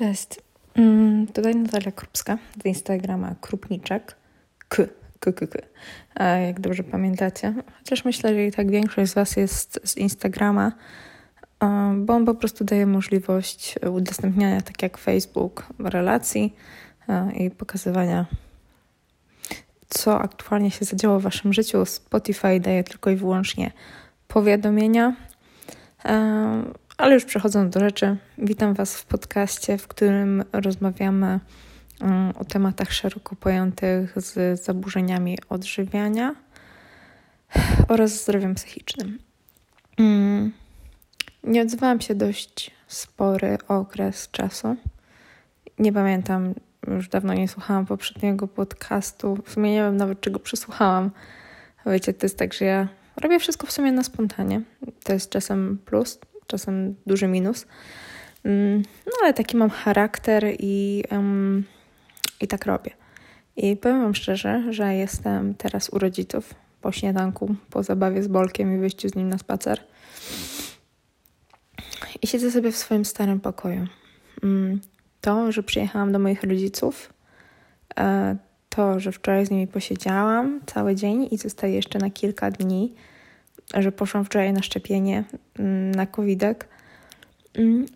Cześć. Mm, tutaj Natalia Krupska z Instagrama Krupniczek. K, k, k, k. A jak dobrze pamiętacie. Chociaż myślę, że i tak większość z Was jest z Instagrama, bo on po prostu daje możliwość udostępniania, tak jak Facebook, relacji i pokazywania, co aktualnie się zadziało w Waszym życiu. Spotify daje tylko i wyłącznie powiadomienia ale już przechodząc do rzeczy, witam Was w podcaście, w którym rozmawiamy mm, o tematach szeroko pojętych z zaburzeniami odżywiania oraz zdrowiem psychicznym. Mm, nie odzywałam się dość spory okres czasu. Nie pamiętam, już dawno nie słuchałam poprzedniego podcastu. W sumie nie wiem nawet, czego przesłuchałam. Wiecie, to jest tak, że ja robię wszystko w sumie na spontanie. To jest czasem plus, czasem duży minus. Mm, no ale taki mam charakter i, um, i tak robię. I powiem Wam szczerze, że jestem teraz u rodziców po śniadanku, po zabawie z Bolkiem i wyjściu z nim na spacer. I siedzę sobie w swoim starym pokoju. Mm, to, że przyjechałam do moich rodziców, e, to, że wczoraj z nimi posiedziałam cały dzień i zostaję jeszcze na kilka dni, że poszłam wczoraj na szczepienie mm, na covidek. Mm,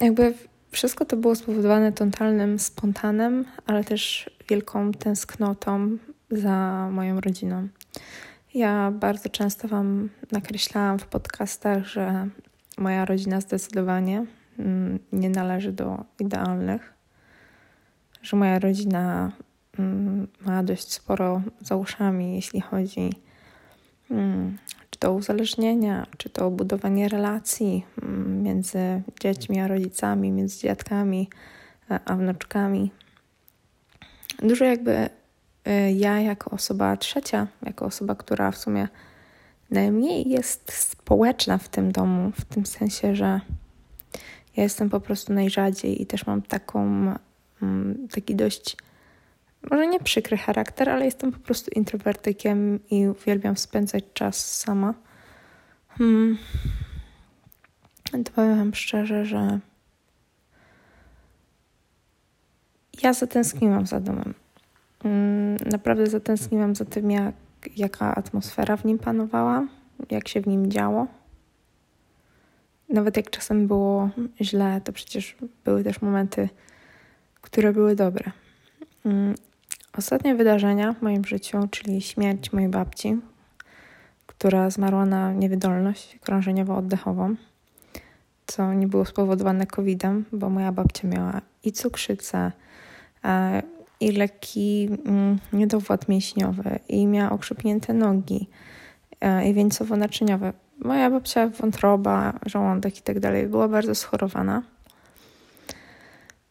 jakby wszystko to było spowodowane totalnym spontanem, ale też wielką tęsknotą za moją rodziną. Ja bardzo często Wam nakreślałam w podcastach, że moja rodzina zdecydowanie mm, nie należy do idealnych, że moja rodzina ma dość sporo za uszami, jeśli chodzi to uzależnienia, czy to budowanie relacji mm, między dziećmi a rodzicami, między dziadkami a wnuczkami. Dużo jakby y, ja, jako osoba trzecia, jako osoba, która w sumie najmniej jest społeczna w tym domu, w tym sensie, że ja jestem po prostu najrzadziej i też mam taką, mm, taki dość może nie przykry charakter, ale jestem po prostu introwertykiem i uwielbiam spędzać czas sama. Hmm. To powiem Wam szczerze, że ja zatęskniłam za domem. Hmm, naprawdę zatęskniłam za tym, jak, jaka atmosfera w nim panowała, jak się w nim działo. Nawet jak czasem było źle, to przecież były też momenty, które były dobre. Ostatnie wydarzenia w moim życiu, czyli śmierć mojej babci, która zmarła na niewydolność krążeniowo-oddechową, co nie było spowodowane COVID-em, bo moja babcia miała i cukrzycę, e, i lekki mm, niedowład mięśniowy, i miała okrzepnięte nogi, e, i wieńcowo-naczyniowe. Moja babcia wątroba, żołądek i tak dalej była bardzo schorowana.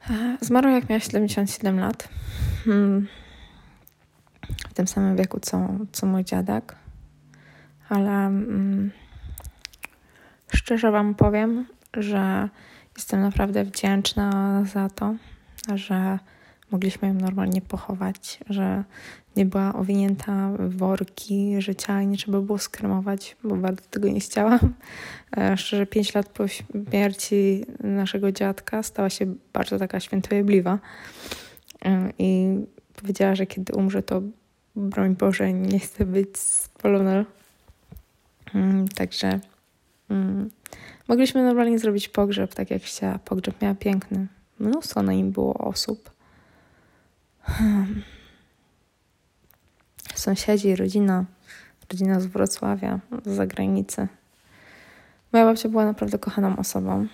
E, zmarła jak miała 77 lat. Hmm w tym samym wieku co, co mój dziadek, ale mm, szczerze Wam powiem, że jestem naprawdę wdzięczna za to, że mogliśmy ją normalnie pochować, że nie była owinięta w worki życia i nie trzeba było skremować, bo bardzo tego nie chciałam. E, szczerze, pięć lat po śmierci naszego dziadka stała się bardzo taka świętojebliwa e, i powiedziała, że kiedy umrze, to broń Boże, nie chcę być spalona. Mm, także mm, mogliśmy normalnie zrobić pogrzeb, tak jak chciała. Pogrzeb miała piękny. Mnóstwo na nim było osób. Hmm. Sąsiedzi, rodzina, rodzina z Wrocławia, z zagranicy. Moja babcia była naprawdę kochaną osobą.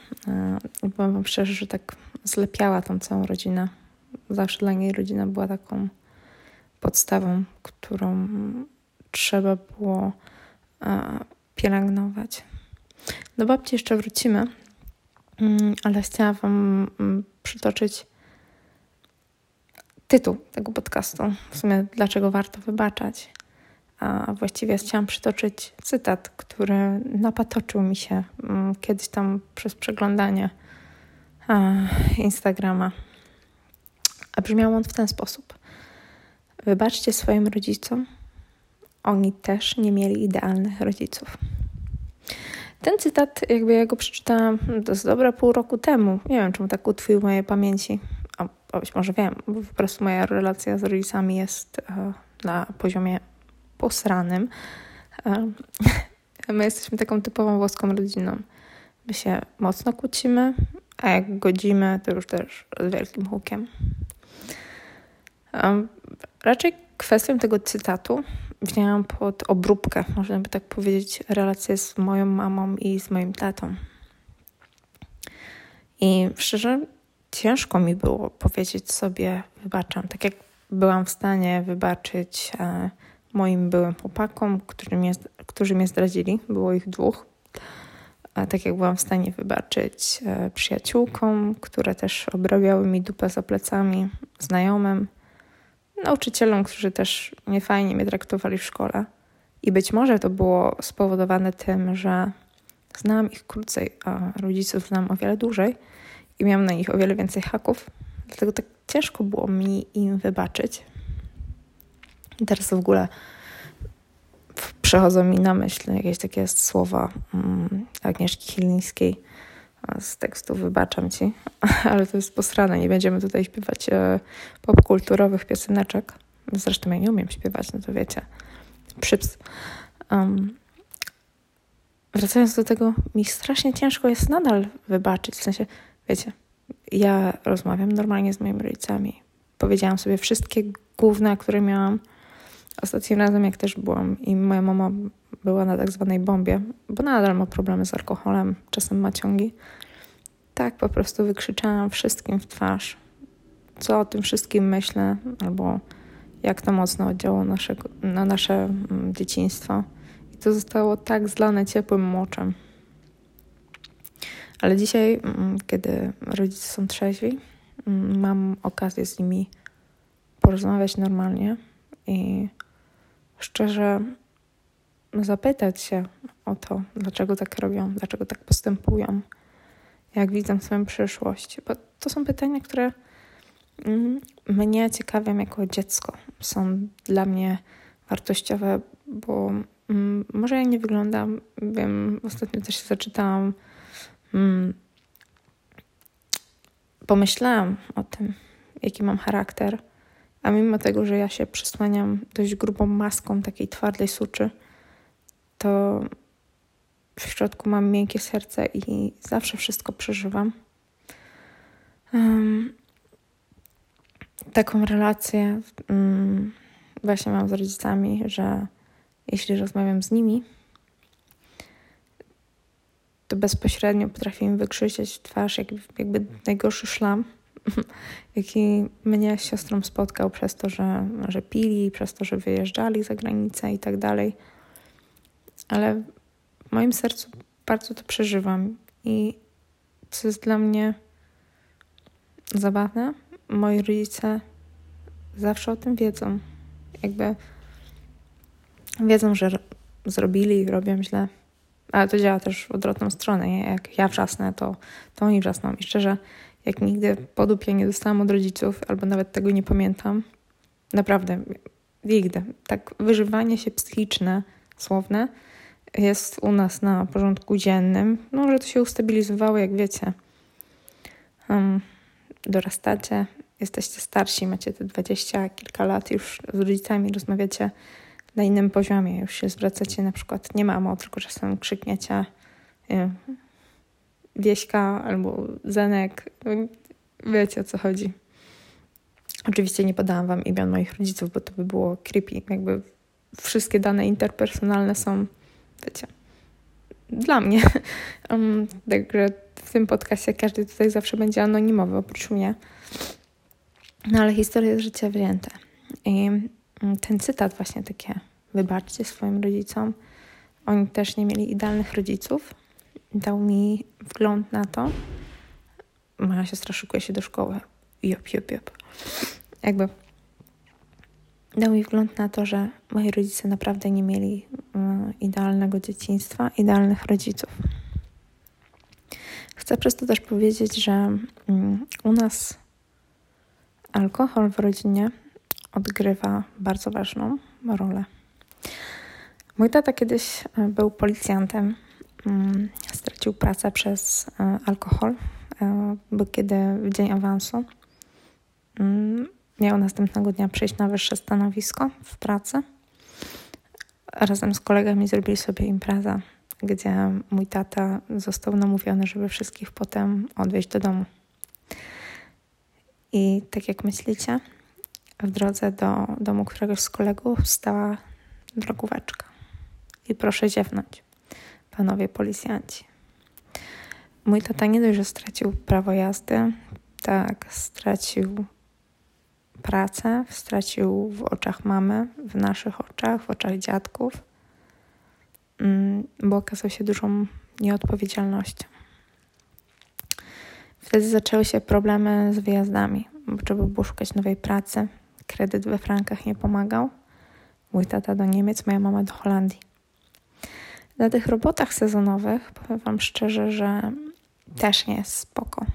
I powiem Wam szczerze, że tak zlepiała tą całą rodzinę. Zawsze dla niej rodzina była taką podstawą, którą trzeba było e, pielęgnować. Do babci jeszcze wrócimy, mm, ale chciałam Wam mm, przytoczyć tytuł tego podcastu. W sumie, dlaczego warto wybaczać. A właściwie chciałam przytoczyć cytat, który napatoczył mi się mm, kiedyś tam przez przeglądanie e, Instagrama. A brzmiał on w ten sposób. Wybaczcie swoim rodzicom. Oni też nie mieli idealnych rodziców. ten cytat, jakby ja go przeczytałam dość dobre pół roku temu. Nie wiem, czemu tak utkwił w mojej pamięci. A, a być może wiem, bo po prostu moja relacja z rodzicami jest e, na poziomie posranym. E, my jesteśmy taką typową włoską rodziną. My się mocno kłócimy, a jak godzimy, to już też z wielkim hukiem. Raczej kwestią tego cytatu wzięłam pod obróbkę, można by tak powiedzieć, relację z moją mamą i z moim tatą. I szczerze, ciężko mi było powiedzieć sobie, wybaczam, tak jak byłam w stanie wybaczyć e, moim byłym chłopakom, którzy mnie, którzy mnie zdradzili, było ich dwóch. A tak jak byłam w stanie wybaczyć e, przyjaciółkom, które też obrabiały mi dupę za plecami, znajomym, nauczycielom, którzy też niefajnie mnie traktowali w szkole. I być może to było spowodowane tym, że znałam ich krócej, a rodziców znam o wiele dłużej i miałam na nich o wiele więcej haków. Dlatego tak ciężko było mi im wybaczyć. I teraz w ogóle przechodzą mi na myśl jakieś takie słowa um, Agnieszki Chilińskiej z tekstu Wybaczam Ci, ale to jest posrane, nie będziemy tutaj śpiewać e, popkulturowych pioseneczek. Zresztą ja nie umiem śpiewać, no to wiecie. Przyps. Um, wracając do tego, mi strasznie ciężko jest nadal wybaczyć, w sensie, wiecie, ja rozmawiam normalnie z moimi rodzicami. Powiedziałam sobie wszystkie główne, które miałam. Ostatnim razem, jak też byłam i moja mama była na tak zwanej bombie, bo nadal ma problemy z alkoholem, czasem ma ciągi. Tak po prostu wykrzyczałam wszystkim w twarz, co o tym wszystkim myślę, albo jak to mocno oddziało naszego, na nasze mm, dzieciństwo. I to zostało tak zlane ciepłym moczem. Ale dzisiaj, mm, kiedy rodzice są trzeźwi, mm, mam okazję z nimi porozmawiać normalnie i szczerze zapytać się o to, dlaczego tak robią, dlaczego tak postępują, jak widzą swoją przyszłość. Bo to są pytania, które mm, mnie ciekawią jako dziecko. Są dla mnie wartościowe, bo mm, może ja nie wyglądam, wiem, ostatnio też się zaczytałam, mm, pomyślałam o tym, jaki mam charakter, a mimo tego, że ja się przysłaniam dość grubą maską takiej twardej suczy, to w środku mam miękkie serce i zawsze wszystko przeżywam. Um, taką relację um, właśnie mam z rodzicami, że jeśli rozmawiam z nimi, to bezpośrednio potrafię im wykrzyczeć w twarz jak, jakby najgorszy szlam, jaki mnie z siostrą spotkał przez to, że, że pili, przez to, że wyjeżdżali za granicę i tak dalej ale w moim sercu bardzo to przeżywam i co jest dla mnie zabawne, moi rodzice zawsze o tym wiedzą. Jakby wiedzą, że zrobili i robią źle. Ale to działa też w odwrotną stronę. Jak ja wrzasnę, to, to oni wrzasną. I szczerze, jak nigdy podupie nie dostałam od rodziców, albo nawet tego nie pamiętam, naprawdę, nigdy. Tak wyżywanie się psychiczne, słowne, jest u nas na porządku dziennym. No, że to się ustabilizowało, jak wiecie. Um, dorastacie, jesteście starsi, macie te dwadzieścia kilka lat, już z rodzicami rozmawiacie na innym poziomie. Już się zwracacie na przykład nie mamo, tylko czasem krzykniecie nie wieśka albo zenek. Wiecie o co chodzi. Oczywiście nie podałam wam imion moich rodziców, bo to by było creepy. Jakby wszystkie dane interpersonalne są wiecie, dla mnie. Um, także w tym podcastie każdy tutaj zawsze będzie anonimowy, oprócz mnie. No ale historia z życia wzięte. I mm, ten cytat właśnie takie, wybaczcie swoim rodzicom. Oni też nie mieli idealnych rodziców. Dał mi wgląd na to. Moja siostra szukuje się do szkoły. Jop, jop, jop. Jakby dał mi wgląd na to, że moi rodzice naprawdę nie mieli mm, idealnego dzieciństwa, idealnych rodziców. Chcę przez to też powiedzieć, że mm, u nas alkohol w rodzinie odgrywa bardzo ważną rolę. Mój tata kiedyś e, był policjantem stracił pracę przez e, alkohol, e, bo kiedy w dzień awansu mm, miał następnego dnia przejść na wyższe stanowisko w pracy. Razem z kolegami zrobili sobie imprezę, gdzie mój tata został namówiony, żeby wszystkich potem odwieźć do domu. I tak jak myślicie, w drodze do domu któregoś z kolegów stała drogóweczka. I proszę ziewnąć, panowie policjanci. Mój tata nie dość, że stracił prawo jazdy, tak, stracił pracę, stracił w oczach mamy, w naszych oczach, w oczach dziadków, mm, bo okazał się dużą nieodpowiedzialnością. Wtedy zaczęły się problemy z wyjazdami, bo trzeba było szukać nowej pracy. Kredyt we frankach nie pomagał. Mój tata do Niemiec, moja mama do Holandii. Na tych robotach sezonowych powiem Wam szczerze, że też nie jest spoko.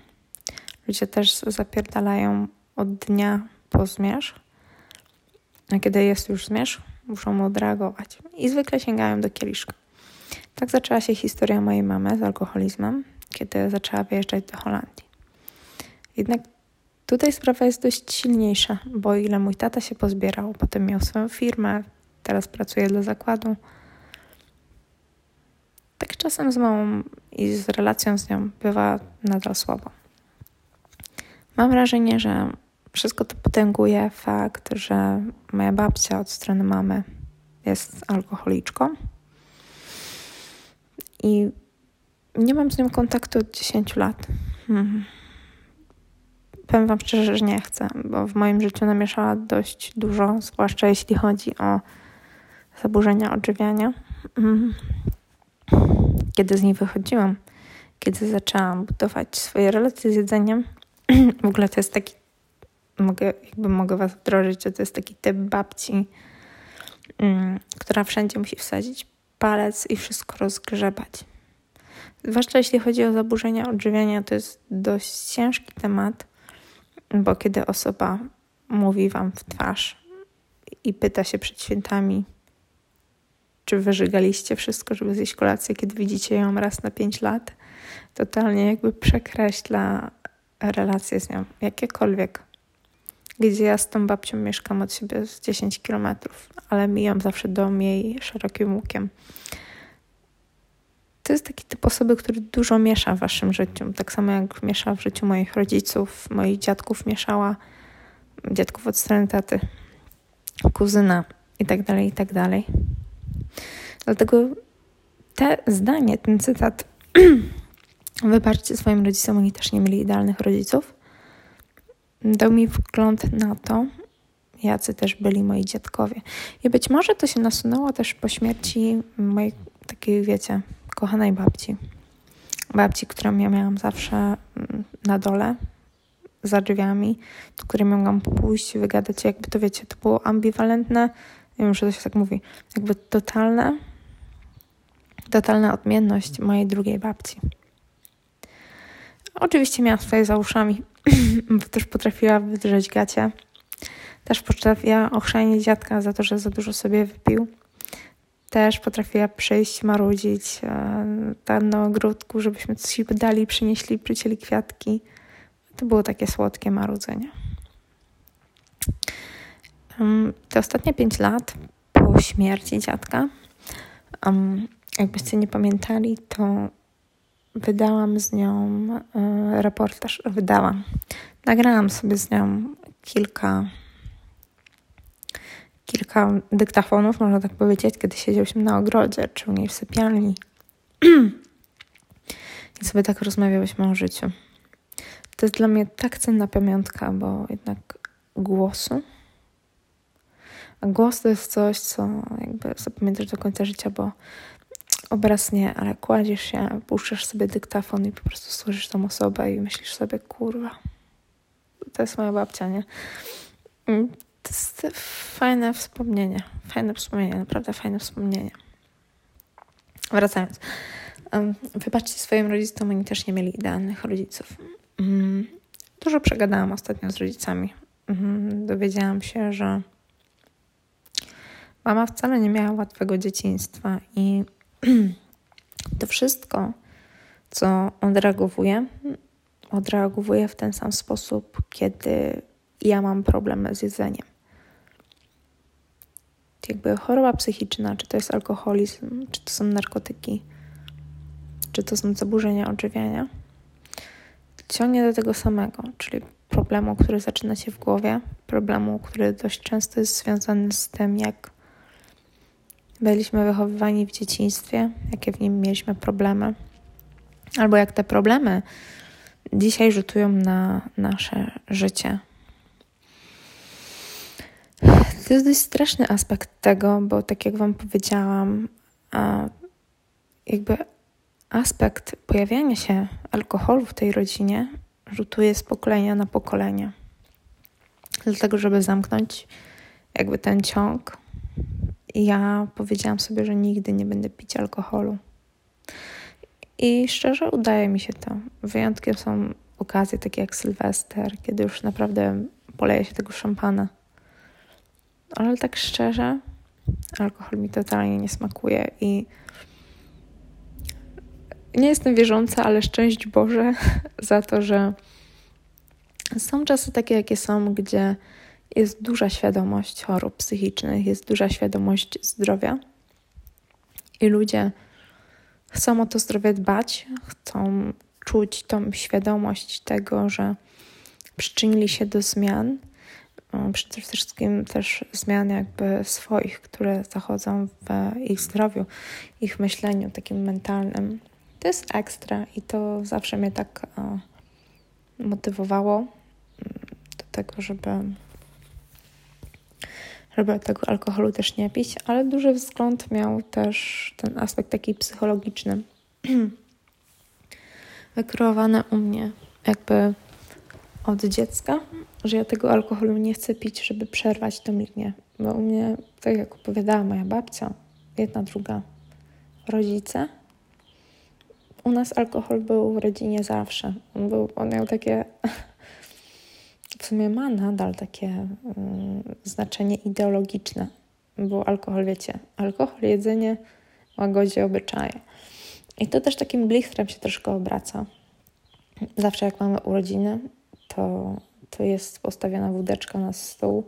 Ludzie też zapierdalają od dnia po zmierzch, a kiedy jest już zmierzch, muszą odreagować i zwykle sięgają do kieliszka. Tak zaczęła się historia mojej mamy z alkoholizmem, kiedy zaczęła wyjeżdżać do Holandii. Jednak tutaj sprawa jest dość silniejsza, bo ile mój tata się pozbierał, potem miał swoją firmę, teraz pracuje dla zakładu. Tak czasem z mamą i z relacją z nią bywa nadal słabo. Mam wrażenie, że wszystko to potęguje fakt, że moja babcia od strony mamy jest alkoholiczką i nie mam z nią kontaktu od 10 lat. Hmm. Powiem Wam szczerze, że nie chcę, bo w moim życiu namieszała dość dużo, zwłaszcza jeśli chodzi o zaburzenia odżywiania. Hmm. Kiedy z niej wychodziłam, kiedy zaczęłam budować swoje relacje z jedzeniem, w ogóle to jest taki mogę, jakby mogę Was wdrożyć, że to jest taki typ babci, mm, która wszędzie musi wsadzić palec i wszystko rozgrzebać. Zwłaszcza jeśli chodzi o zaburzenia odżywiania, to jest dość ciężki temat, bo kiedy osoba mówi Wam w twarz i pyta się przed świętami, czy wyżygaliście wszystko, żeby zjeść kolację, kiedy widzicie ją raz na pięć lat, totalnie jakby przekreśla relacje z nią, jakiekolwiek gdzie ja z tą babcią mieszkam od siebie z 10 kilometrów, ale mijam zawsze dom jej szerokim łukiem. To jest taki typ osoby, który dużo miesza w waszym życiu. Tak samo jak miesza w życiu moich rodziców, moich dziadków mieszała, dziadków od strony taty, kuzyna i tak Dlatego te zdanie, ten cytat wybaczcie swoim rodzicom, oni też nie mieli idealnych rodziców, dał mi wgląd na to, jacy też byli moi dziadkowie. I być może to się nasunęło też po śmierci mojej takiej, wiecie, kochanej babci. Babci, którą ja miałam zawsze mm, na dole, za drzwiami, do której mogłam pójść, wygadać, jakby to wiecie, to było ambiwalentne, nie wiem, że to się tak mówi, jakby totalne, totalna odmienność mojej drugiej babci. Oczywiście miałam swoje za uszami, bo też potrafiła wydrzeć gacie. Też potrafiła ochrzanić dziadka za to, że za dużo sobie wypił. Też potrafiła przyjść, marudzić e, tam na ogródku, żebyśmy coś dali, przynieśli, przycięli kwiatki. To było takie słodkie marudzenie. Te ostatnie pięć lat po śmierci dziadka, jakbyście nie pamiętali, to wydałam z nią e, reportaż. Wydałam. Nagrałam sobie z nią kilka kilka dyktafonów, można tak powiedzieć, kiedy siedzieliśmy na ogrodzie, czy u niej w sypialni. I sobie tak rozmawiałyśmy o życiu. To jest dla mnie tak cenna pamiątka, bo jednak głosu. Głos to jest coś, co jakby zapamiętasz do końca życia, bo obraz nie, ale kładziesz się, puszczasz sobie dyktafon i po prostu słyszysz tą osobę i myślisz sobie, kurwa, to jest moja babcia, nie? Mm, to jest fajne wspomnienie, fajne wspomnienie, naprawdę fajne wspomnienie. Wracając. Wybaczcie swoim rodzicom, oni też nie mieli idealnych rodziców. Um, dużo przegadałam ostatnio z rodzicami. Um, dowiedziałam się, że mama wcale nie miała łatwego dzieciństwa i to wszystko, co odreagowuje, odreagowuje w ten sam sposób, kiedy ja mam problemy z jedzeniem. Jakby choroba psychiczna, czy to jest alkoholizm, czy to są narkotyki, czy to są zaburzenia odżywiania, ciągnie do tego samego, czyli problemu, który zaczyna się w głowie, problemu, który dość często jest związany z tym, jak byliśmy wychowywani w dzieciństwie, jakie w nim mieliśmy problemy, albo jak te problemy dzisiaj rzutują na nasze życie. To jest dość straszny aspekt tego, bo tak jak Wam powiedziałam, jakby aspekt pojawiania się alkoholu w tej rodzinie rzutuje z pokolenia na pokolenie. Dlatego, żeby zamknąć jakby ten ciąg, ja powiedziałam sobie, że nigdy nie będę pić alkoholu. I szczerze udaje mi się to. Wyjątkiem są okazje takie jak Sylwester, kiedy już naprawdę poleje się tego szampana. Ale tak szczerze, alkohol mi totalnie nie smakuje i nie jestem wierząca, ale szczęść Boże za to, że są czasy takie, jakie są, gdzie jest duża świadomość chorób psychicznych, jest duża świadomość zdrowia i ludzie chcą o to zdrowie dbać, chcą czuć tą świadomość tego, że przyczynili się do zmian, przede wszystkim też zmian jakby swoich, które zachodzą w ich zdrowiu, ich myśleniu takim mentalnym. To jest ekstra i to zawsze mnie tak motywowało mm, do tego, żeby żeby tego alkoholu też nie pić, ale duży wzgląd miał też ten aspekt taki psychologiczny. Wykreowany u mnie jakby od dziecka, że ja tego alkoholu nie chcę pić, żeby przerwać to mignie. Bo u mnie, tak jak opowiadała moja babcia, jedna, druga, rodzice, u nas alkohol był w rodzinie zawsze. On, był, on miał takie w sumie ma nadal takie mm, znaczenie ideologiczne, bo alkohol, wiecie, alkohol, jedzenie łagodzi obyczaje. I to też takim blistrem się troszkę obraca. Zawsze jak mamy urodziny, to, to jest postawiona wódeczka na stół.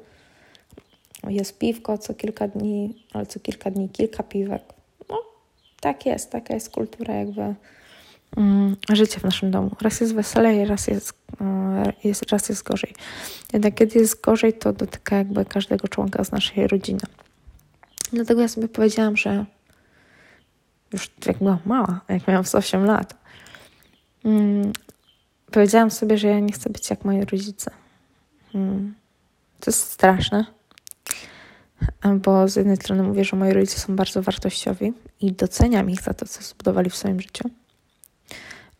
Jest piwko co kilka dni, ale co kilka dni kilka piwek. No, tak jest, taka jest kultura jakby mm, życia w naszym domu. Raz jest weselej, raz jest jest, raz jest gorzej. Jednak kiedy jest gorzej, to dotyka jakby każdego członka z naszej rodziny. Dlatego ja sobie powiedziałam, że już jak byłam mała, jak miałam 8 lat, hmm, powiedziałam sobie, że ja nie chcę być jak moi rodzice. Hmm. To jest straszne, bo z jednej strony mówię, że moi rodzice są bardzo wartościowi i doceniam ich za to, co zbudowali w swoim życiu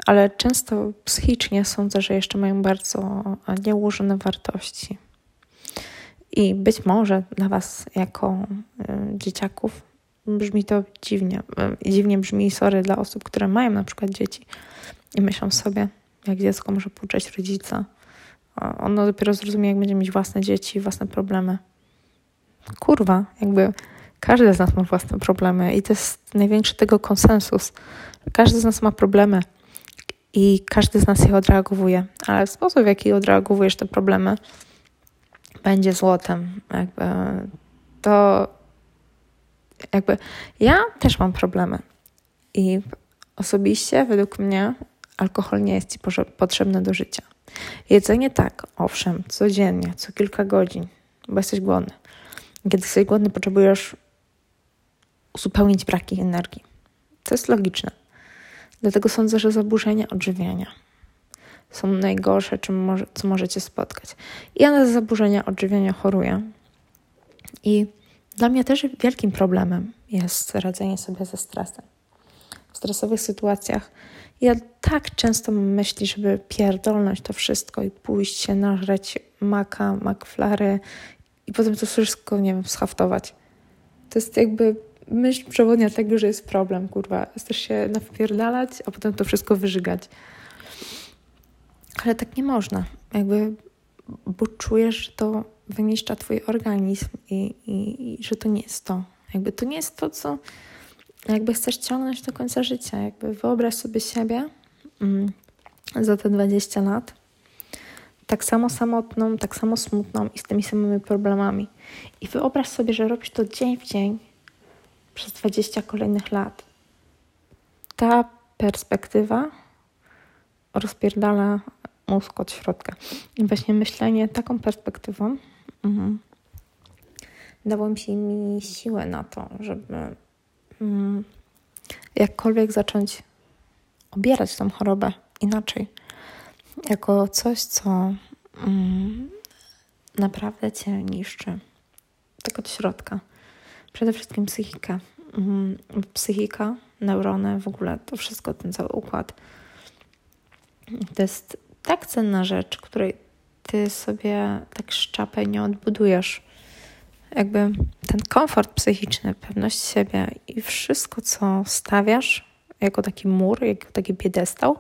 ale często psychicznie sądzę, że jeszcze mają bardzo nieułożone wartości. I być może dla Was, jako y, dzieciaków, brzmi to dziwnie. Y, dziwnie brzmi, sorry, dla osób, które mają na przykład dzieci i myślą sobie, jak dziecko może pouczać rodzica. Ono dopiero zrozumie, jak będzie mieć własne dzieci, własne problemy. Kurwa, jakby każdy z nas ma własne problemy i to jest największy tego konsensus. Każdy z nas ma problemy i każdy z nas je odreagowuje, ale sposób, w jaki odreagowujesz te problemy, będzie złotem. Jakby to jakby ja też mam problemy i osobiście według mnie alkohol nie jest ci potrzebny do życia. Jedzenie tak, owszem, codziennie, co kilka godzin, bo jesteś głodny. Kiedy jesteś głodny, potrzebujesz uzupełnić braki energii. To jest logiczne. Dlatego sądzę, że zaburzenia odżywiania są najgorsze, czym może, co możecie spotkać. Ja na zaburzenia odżywiania choruję i dla mnie też wielkim problemem jest radzenie sobie ze stresem. W stresowych sytuacjach ja tak często mam myśli, żeby pierdolnąć to wszystko i pójść się nażreć maka, makflary i potem to wszystko, nie wiem, schaftować. To jest jakby myśl przewodnia tego, że jest problem, kurwa. Chcesz się nawpierdalać, a potem to wszystko wyżygać. Ale tak nie można. Jakby, bo czujesz, że to wyniszcza twój organizm i, i, i że to nie jest to. Jakby to nie jest to, co jakby chcesz ciągnąć do końca życia, jakby wyobraź sobie siebie mm, za te 20 lat, tak samo samotną, tak samo smutną i z tymi samymi problemami. I wyobraź sobie, że robisz to dzień w dzień przez 20 kolejnych lat. Ta perspektywa rozpierdala mózg od środka. I właśnie myślenie taką perspektywą mm, dało mi mi siłę na to, żeby mm, jakkolwiek zacząć obierać tą chorobę inaczej. Jako coś, co mm, naprawdę cię niszczy. Tak od środka. Przede wszystkim psychika. Mm, psychika, neurony, w ogóle to wszystko, ten cały układ. To jest tak cenna rzecz, której ty sobie tak szczapę nie odbudujesz jakby ten komfort psychiczny, pewność siebie i wszystko, co stawiasz jako taki mur, jako taki piedestał,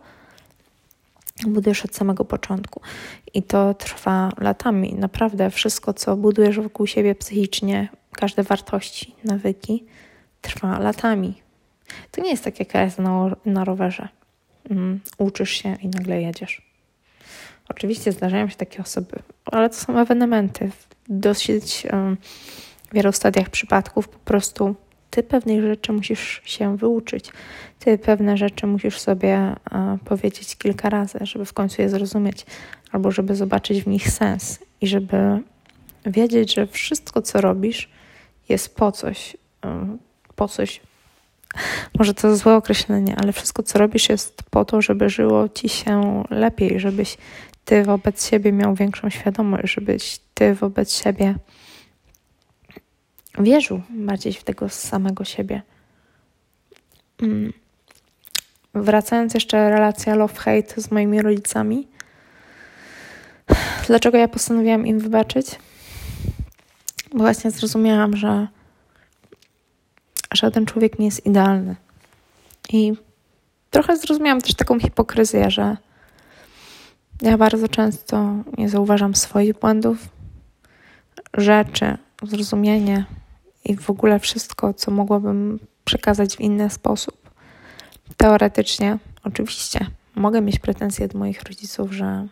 budujesz od samego początku. I to trwa latami. Naprawdę wszystko, co budujesz wokół siebie psychicznie, każde wartości, nawyki, trwa latami. To nie jest tak jak jest na, na rowerze. Um, uczysz się i nagle jedziesz. Oczywiście zdarzają się takie osoby, ale to są ewenementy dosyć um, wielu stadiach przypadków po prostu ty pewnych rzeczy musisz się wyuczyć. Ty pewne rzeczy musisz sobie uh, powiedzieć kilka razy, żeby w końcu je zrozumieć, albo żeby zobaczyć w nich sens i żeby wiedzieć, że wszystko, co robisz, jest po coś. Po coś. Może to złe określenie, ale wszystko, co robisz, jest po to, żeby żyło ci się lepiej, żebyś ty wobec siebie miał większą świadomość, żebyś ty wobec siebie wierzył bardziej w tego samego siebie. Mm. Wracając jeszcze relacja love-hate z moimi rodzicami. Dlaczego ja postanowiłam im wybaczyć? Bo właśnie zrozumiałam, że żaden człowiek nie jest idealny. I trochę zrozumiałam też taką hipokryzję, że ja bardzo często nie zauważam swoich błędów, rzeczy, zrozumienie i w ogóle wszystko, co mogłabym przekazać w inny sposób. Teoretycznie, oczywiście, mogę mieć pretensje do moich rodziców, że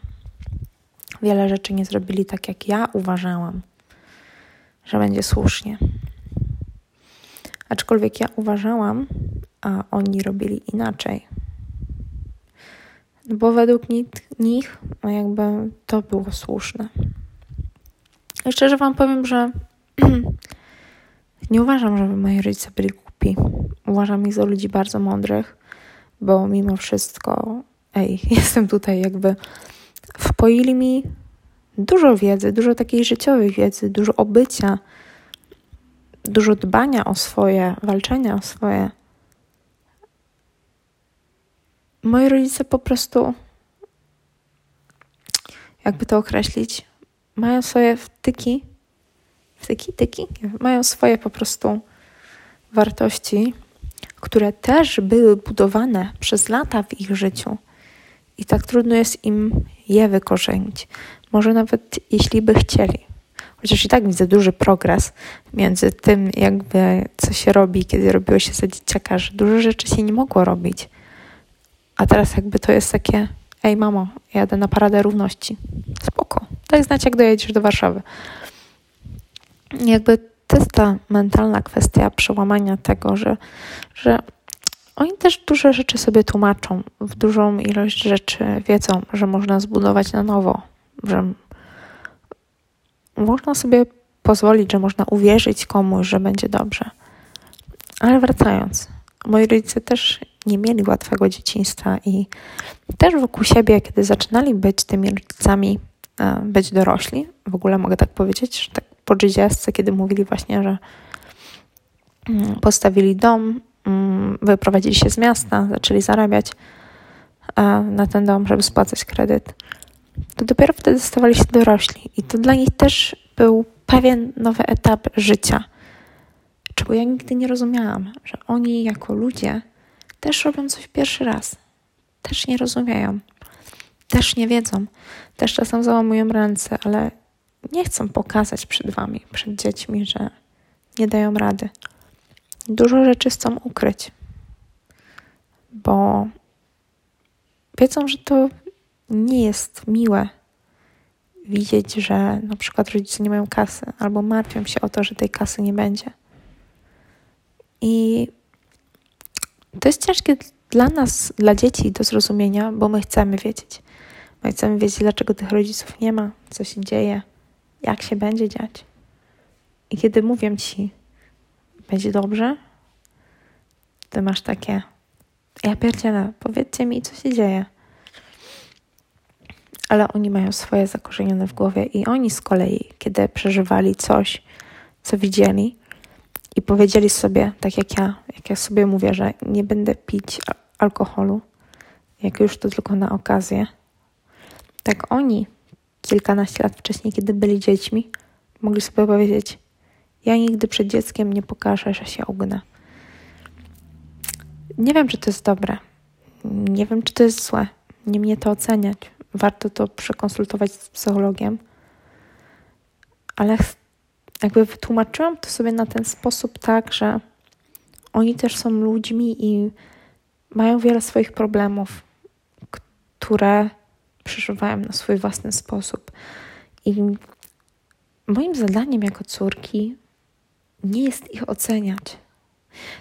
wiele rzeczy nie zrobili tak, jak ja uważałam, że będzie słusznie. Aczkolwiek ja uważałam, a oni robili inaczej bo według nich no jakby to było słuszne. Szczerze Wam powiem, że nie uważam, żeby moi rodzice byli głupi. Uważam ich za ludzi bardzo mądrych, bo mimo wszystko, ej, jestem tutaj jakby wpoili mi dużo wiedzy, dużo takiej życiowej wiedzy, dużo obycia, dużo dbania o swoje, walczenia o swoje. moi rodzice po prostu, jakby to określić, mają swoje wtyki, wtyki, tyki, mają swoje po prostu wartości, które też były budowane przez lata w ich życiu i tak trudno jest im je wykorzenić. Może nawet jeśli by chcieli. Chociaż i tak widzę duży progres między tym, jakby co się robi, kiedy robiło się za dzieciaka, że dużo rzeczy się nie mogło robić a teraz jakby to jest takie, ej mamo, jadę na Paradę Równości. Spoko. Daj znać, jak dojedziesz do Warszawy. Jakby to jest ta mentalna kwestia przełamania tego, że, że oni też duże rzeczy sobie tłumaczą, w dużą ilość rzeczy wiedzą, że można zbudować na nowo, że można sobie pozwolić, że można uwierzyć komuś, że będzie dobrze. Ale wracając, moi rodzice też nie mieli łatwego dzieciństwa i też wokół siebie, kiedy zaczynali być tymi rodzicami, e, być dorośli, w ogóle mogę tak powiedzieć, że tak po dżydziesce, kiedy mówili właśnie, że mm, postawili dom, mm, wyprowadzili się z miasta, zaczęli zarabiać e, na ten dom, żeby spłacać kredyt, to dopiero wtedy stawali się dorośli. I to dla nich też był pewien nowy etap życia. Czego ja nigdy nie rozumiałam, że oni jako ludzie też robią coś pierwszy raz. Też nie rozumieją. Też nie wiedzą. Też czasem załamują ręce, ale nie chcą pokazać przed wami, przed dziećmi, że nie dają rady. dużo rzeczy chcą ukryć, bo wiedzą, że to nie jest miłe widzieć, że na przykład rodzice nie mają kasy, albo martwią się o to, że tej kasy nie będzie. I to jest ciężkie dla nas, dla dzieci do zrozumienia, bo my chcemy wiedzieć. My chcemy wiedzieć, dlaczego tych rodziców nie ma, co się dzieje, jak się będzie dziać. I kiedy mówię ci, będzie dobrze, ty masz takie, ja pierdzielę, powiedzcie mi, co się dzieje. Ale oni mają swoje zakorzenione w głowie i oni z kolei, kiedy przeżywali coś, co widzieli i powiedzieli sobie, tak jak ja, jak ja sobie mówię, że nie będę pić alkoholu, jak już to tylko na okazję, tak oni kilkanaście lat wcześniej, kiedy byli dziećmi, mogli sobie powiedzieć: Ja nigdy przed dzieckiem nie pokażę, że się ugnę. Nie wiem, czy to jest dobre. Nie wiem, czy to jest złe. Nie mnie to oceniać. Warto to przekonsultować z psychologiem. Ale jakby wytłumaczyłam to sobie na ten sposób tak, że oni też są ludźmi i mają wiele swoich problemów, które przeżywają na swój własny sposób. I moim zadaniem jako córki nie jest ich oceniać.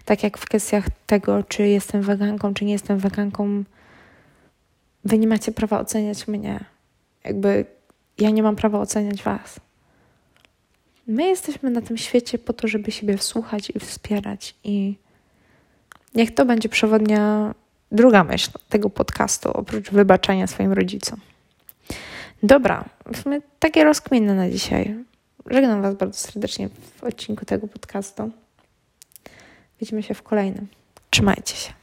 Tak jak w kwestiach tego, czy jestem weganką, czy nie jestem weganką, wy nie macie prawa oceniać mnie. Jakby ja nie mam prawa oceniać was. My jesteśmy na tym świecie po to, żeby siebie wsłuchać i wspierać. I niech to będzie przewodnia druga myśl tego podcastu, oprócz wybaczania swoim rodzicom. Dobra, w sumie takie rozkminy na dzisiaj. Żegnam Was bardzo serdecznie w odcinku tego podcastu. Widzimy się w kolejnym. Trzymajcie się.